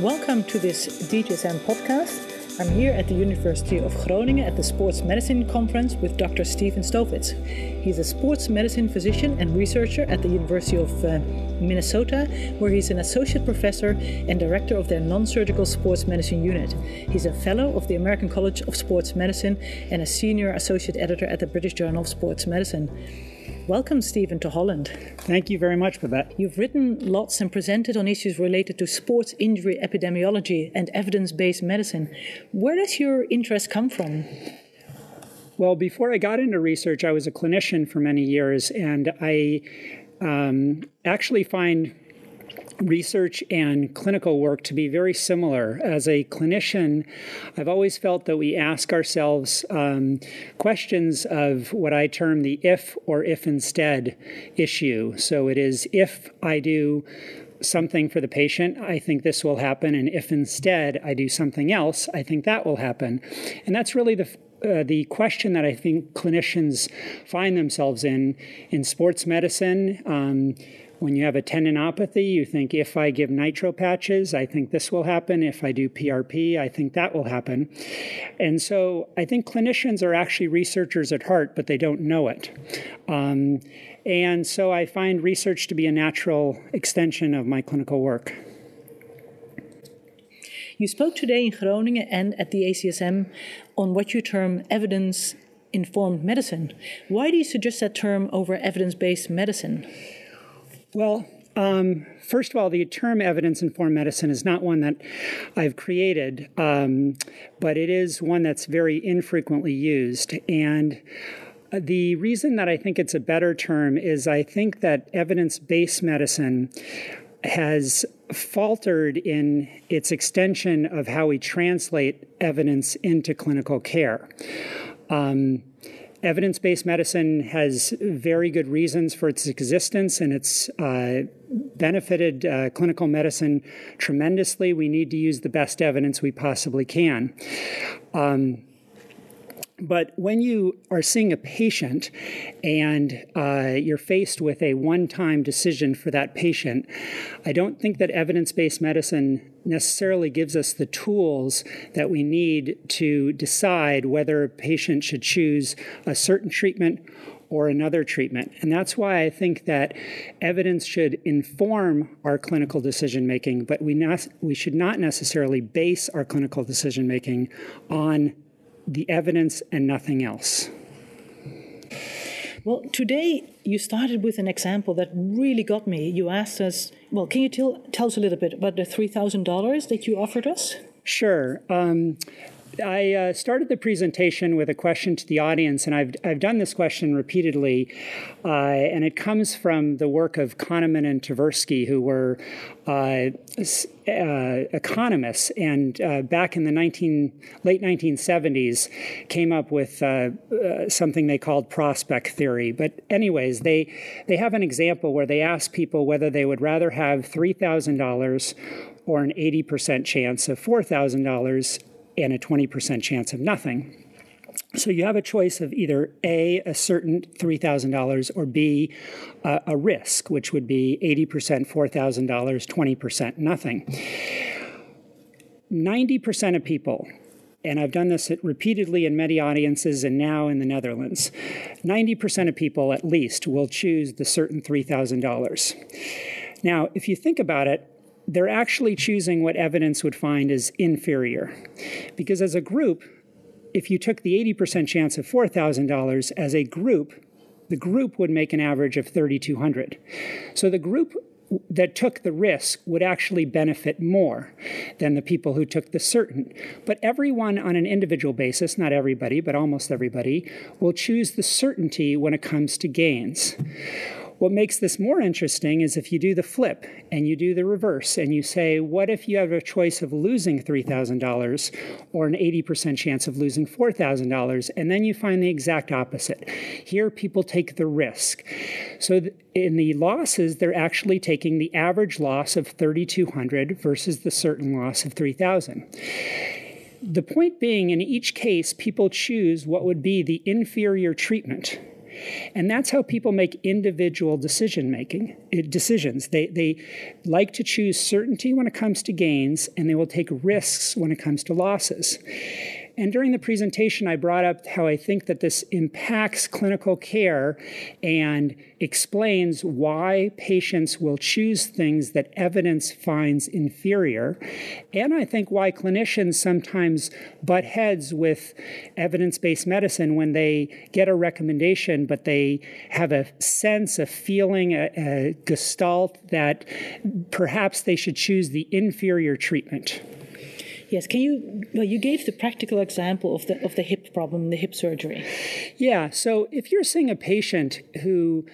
Welcome to this BJSM podcast. I'm here at the University of Groningen at the Sports Medicine Conference with Dr. Steven Stovitz. He's a sports medicine physician and researcher at the University of uh, Minnesota, where he's an associate professor and director of their non surgical sports medicine unit. He's a fellow of the American College of Sports Medicine and a senior associate editor at the British Journal of Sports Medicine. Welcome, Steven, to Holland. Thank you very much, Babette. You've written lots and presented on issues related to sports injury epidemiology and evidence based medicine. Where does your interest come from? Well, before I got into research, I was a clinician for many years, and I um, actually find research and clinical work to be very similar. As a clinician, I've always felt that we ask ourselves um, questions of what I term the if or if instead issue. So it is if I do something for the patient, I think this will happen. And if instead I do something else, I think that will happen. And that's really the uh, the question that I think clinicians find themselves in in sports medicine. Um, when you have a tendinopathy, you think if I give nitro patches, I think this will happen. If I do PRP, I think that will happen. And so I think clinicians are actually researchers at heart, but they don't know it. Um, and so I find research to be a natural extension of my clinical work. You spoke today in Groningen and at the ACSM on what you term evidence informed medicine. Why do you suggest that term over evidence based medicine? Well, um, first of all, the term evidence informed medicine is not one that I've created, um, but it is one that's very infrequently used. And the reason that I think it's a better term is I think that evidence based medicine has faltered in its extension of how we translate evidence into clinical care. Um, Evidence based medicine has very good reasons for its existence and it's uh, benefited uh, clinical medicine tremendously. We need to use the best evidence we possibly can. Um, but when you are seeing a patient and uh, you're faced with a one time decision for that patient, I don't think that evidence based medicine necessarily gives us the tools that we need to decide whether a patient should choose a certain treatment or another treatment. And that's why I think that evidence should inform our clinical decision making, but we, we should not necessarily base our clinical decision making on the evidence and nothing else. Well, today you started with an example that really got me. You asked us, well, can you tell, tell us a little bit about the $3,000 that you offered us? Sure. Um, I uh, started the presentation with a question to the audience, and I've, I've done this question repeatedly, uh, and it comes from the work of Kahneman and Tversky, who were uh, uh economists, and uh, back in the 19, late 1970s came up with uh, something they called prospect theory. But anyways, they, they have an example where they ask people whether they would rather have $3,000 or an 80% chance of $4,000 and a 20% chance of nothing. So you have a choice of either A, a certain $3,000, or B, uh, a risk, which would be 80% $4,000, 20% nothing. 90% of people, and I've done this repeatedly in many audiences and now in the Netherlands, 90% of people at least will choose the certain $3,000. Now, if you think about it, they're actually choosing what evidence would find is inferior. Because as a group, if you took the 80% chance of $4,000 as a group, the group would make an average of 3,200. So the group that took the risk would actually benefit more than the people who took the certain. But everyone on an individual basis, not everybody, but almost everybody, will choose the certainty when it comes to gains. What makes this more interesting is if you do the flip and you do the reverse and you say, what if you have a choice of losing $3,000 or an 80% chance of losing $4,000? And then you find the exact opposite. Here, people take the risk. So in the losses, they're actually taking the average loss of 3,200 versus the certain loss of 3,000. The point being, in each case, people choose what would be the inferior treatment And that's how people make individual decision making eh, decisions. They, they like to choose certainty when it comes to gains, and they will take risks when it comes to losses. And during the presentation, I brought up how I think that this impacts clinical care and explains why patients will choose things that evidence finds inferior. And I think why clinicians sometimes butt heads with evidence based medicine when they get a recommendation, but they have a sense, a feeling, a, a gestalt that perhaps they should choose the inferior treatment. Yes, can you? Well, you gave the practical example of the of the hip problem, the hip surgery. Yeah. So if you're seeing a patient who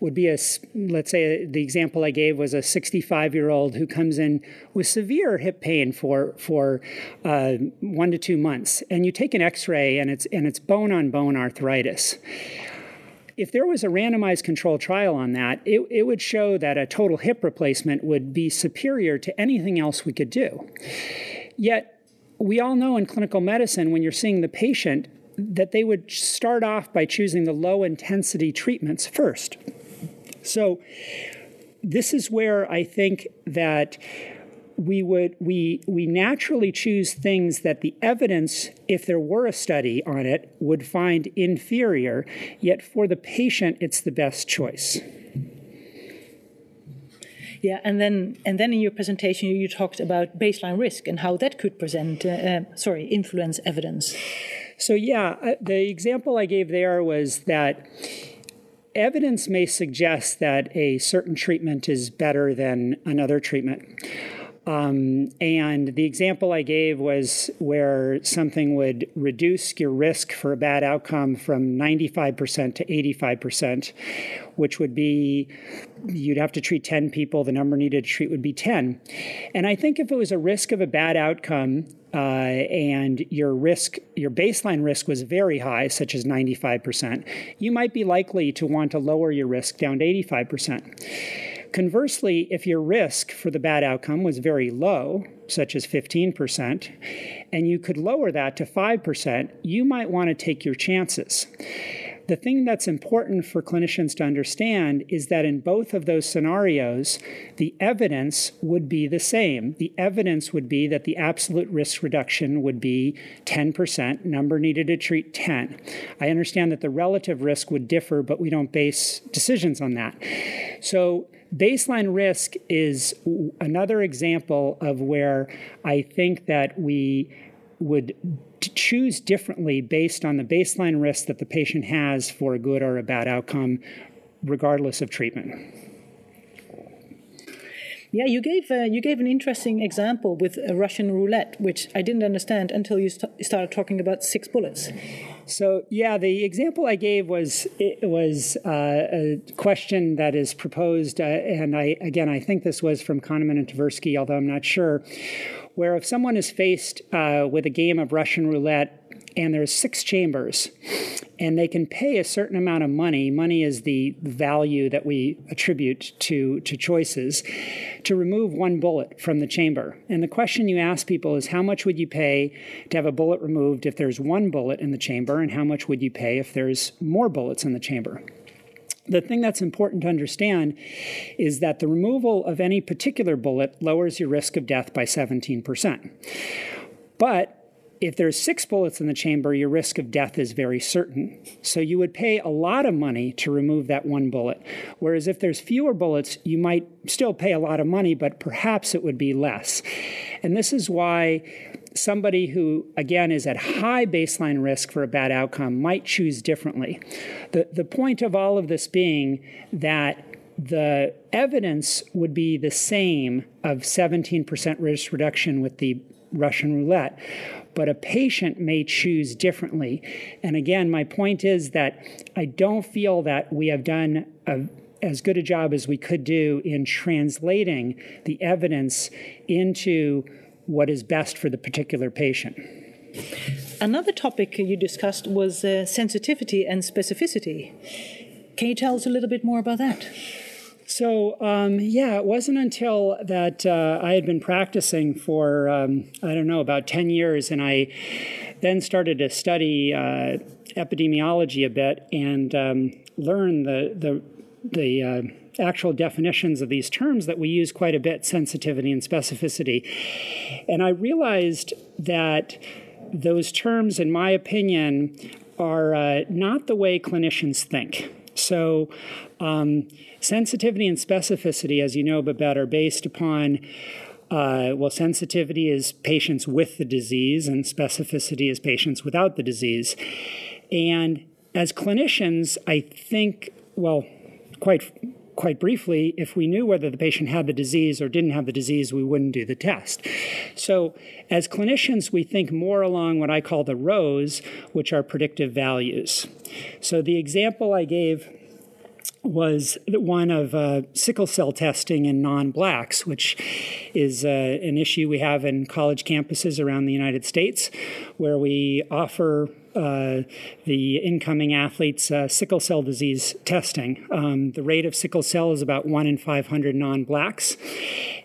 would be a, let's say, the example I gave was a 65 year old who comes in with severe hip pain for for uh, one to two months, and you take an X-ray and it's and it's bone on bone arthritis if there was a randomized control trial on that, it, it would show that a total hip replacement would be superior to anything else we could do. Yet, we all know in clinical medicine, when you're seeing the patient, that they would start off by choosing the low intensity treatments first. So, this is where I think that we would we we naturally choose things that the evidence if there were a study on it would find inferior yet for the patient it's the best choice yeah, and then and then in your presentation you talked about baseline risk and how that could present, uh, uh, sorry, influence evidence. So yeah, uh, the example I gave there was that evidence may suggest that a certain treatment is better than another treatment. Um, and the example I gave was where something would reduce your risk for a bad outcome from 95% to 85%, which would be you'd have to treat 10 people, the number needed to treat would be 10. And I think if it was a risk of a bad outcome, uh, and your risk, your baseline risk was very high, such as 95%, you might be likely to want to lower your risk down to 85%. Conversely, if your risk for the bad outcome was very low, such as 15%, and you could lower that to 5%, you might want to take your chances. The thing that's important for clinicians to understand is that in both of those scenarios, the evidence would be the same. The evidence would be that the absolute risk reduction would be 10%, number needed to treat 10. I understand that the relative risk would differ, but we don't base decisions on that. So baseline risk is another example of where I think that we would choose differently based on the baseline risk that the patient has for a good or a bad outcome, regardless of treatment. Yeah, you gave uh, you gave an interesting example with a Russian roulette, which I didn't understand until you st- started talking about six bullets. So yeah, the example I gave was it was uh, a question that is proposed, uh, and I again I think this was from Kahneman and Tversky, although I'm not sure, where if someone is faced uh, with a game of Russian roulette and there's six chambers and they can pay a certain amount of money. Money is the value that we attribute to, to choices to remove one bullet from the chamber. And the question you ask people is how much would you pay to have a bullet removed if there's one bullet in the chamber and how much would you pay if there's more bullets in the chamber? The thing that's important to understand is that the removal of any particular bullet lowers your risk of death by 17%. But if there's six bullets in the chamber, your risk of death is very certain. So you would pay a lot of money to remove that one bullet. Whereas if there's fewer bullets, you might still pay a lot of money, but perhaps it would be less. And this is why somebody who, again, is at high baseline risk for a bad outcome might choose differently. The, the point of all of this being that the evidence would be the same of 17% risk reduction with the Russian roulette, but a patient may choose differently. And again, my point is that I don't feel that we have done a, as good a job as we could do in translating the evidence into what is best for the particular patient. Another topic you discussed was uh, sensitivity and specificity. Can you tell us a little bit more about that? So, um, yeah, it wasn't until that uh, I had been practicing for, um, I don't know, about 10 years, and I then started to study uh, epidemiology a bit. And um, learn the the the uh, actual definitions of these terms that we use quite a bit sensitivity and specificity. And I realized that those terms, in my opinion, are uh, not the way clinicians think. So, um, sensitivity and specificity, as you know, but better, based upon uh, well, sensitivity is patients with the disease, and specificity is patients without the disease. And as clinicians, I think, well, quite quite briefly, if we knew whether the patient had the disease or didn't have the disease, we wouldn't do the test. So, as clinicians, we think more along what I call the rows, which are predictive values. So, the example I gave was one of uh, sickle cell testing in non blacks, which is uh, an issue we have in college campuses around the United States, where we offer uh, the incoming athletes uh, sickle cell disease testing. Um, the rate of sickle cell is about 1 in 500 non blacks.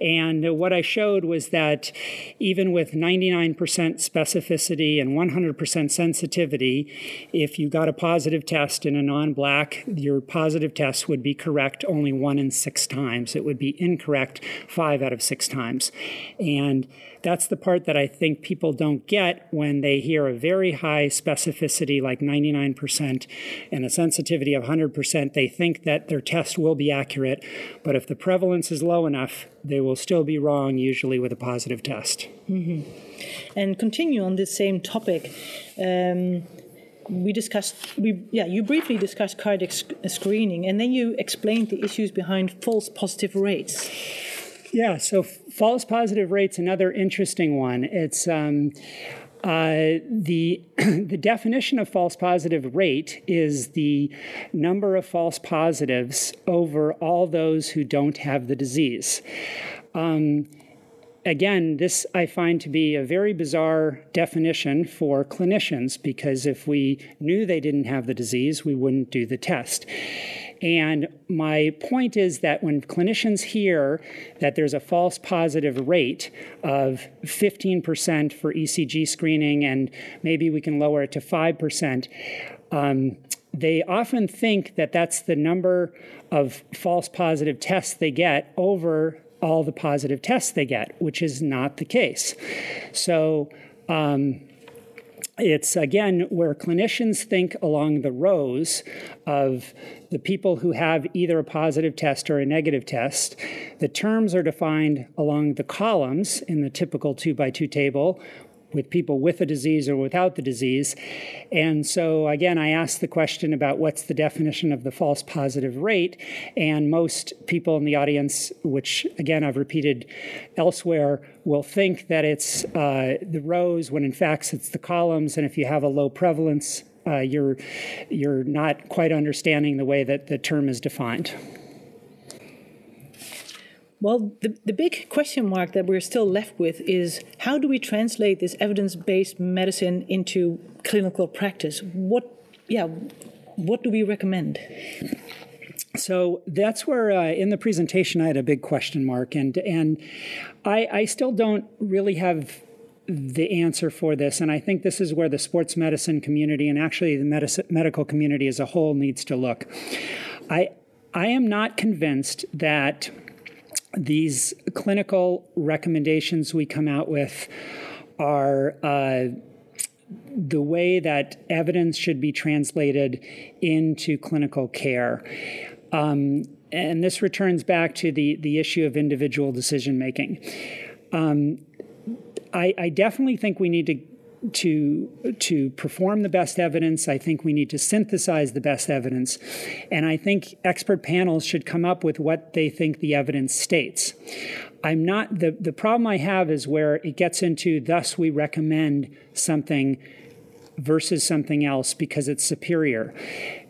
And what I showed was that even with 99% specificity and 100% sensitivity, if you got a positive test in a non black, your positive test would be correct only one in six times. It would be incorrect five out of six times. And that's the part that I think people don't get when they hear a very high specificity, like 99%, and a sensitivity of 100%. They think that their test will be accurate, but if the prevalence is low enough, they will still be wrong, usually with a positive test. Mm-hmm. And continue on this same topic. Um, we discussed we yeah you briefly discussed cardiac sc- screening and then you explained the issues behind false positive rates yeah, so false positive rate's another interesting one. It's um, uh, the the definition of false positive rate is the number of false positives over all those who don't have the disease. Um, again, this I find to be a very bizarre definition for clinicians because if we knew they didn't have the disease, we wouldn't do the test. And my point is that when clinicians hear that there's a false positive rate of 15% for ECG screening and maybe we can lower it to 5%, um, they often think that that's the number of false positive tests they get over all the positive tests they get, which is not the case. So, um, it's again where clinicians think along the rows of the people who have either a positive test or a negative test. The terms are defined along the columns in the typical two by two table, with people with the disease or without the disease. And so, again, I asked the question about what's the definition of the false positive rate. And most people in the audience, which again I've repeated elsewhere, will think that it's uh, the rows when in fact it's the columns. And if you have a low prevalence, uh, you're, you're not quite understanding the way that the term is defined. Well, the, the big question mark that we're still left with is how do we translate this evidence based medicine into clinical practice? What, yeah, what do we recommend? So that's where uh, in the presentation I had a big question mark, and and I, I still don't really have the answer for this. And I think this is where the sports medicine community and actually the medicine, medical community as a whole needs to look. I I am not convinced that these clinical recommendations we come out with are uh, the way that evidence should be translated into clinical care. Um, and this returns back to the, the issue of individual decision making. Um, I, I definitely think we need to to to perform the best evidence. I think we need to synthesize the best evidence, and I think expert panels should come up with what they think the evidence states. I'm not the the problem I have is where it gets into thus we recommend something versus something else because it's superior.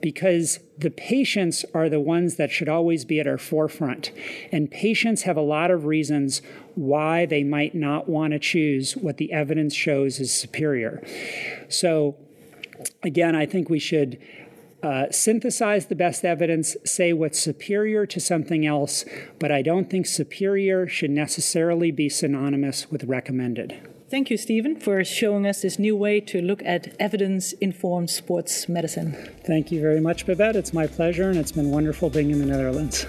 Because the patients are the ones that should always be at our forefront. And patients have a lot of reasons why they might not want to choose what the evidence shows is superior. So, again, I think we should. Uh, synthesize the best evidence, say what's superior to something else, but I don't think superior should necessarily be synonymous with recommended. Thank you, Steven, for showing us this new way to look at evidence informed sports medicine. Thank you very much, Babette. It's my pleasure, and it's been wonderful being in the Netherlands.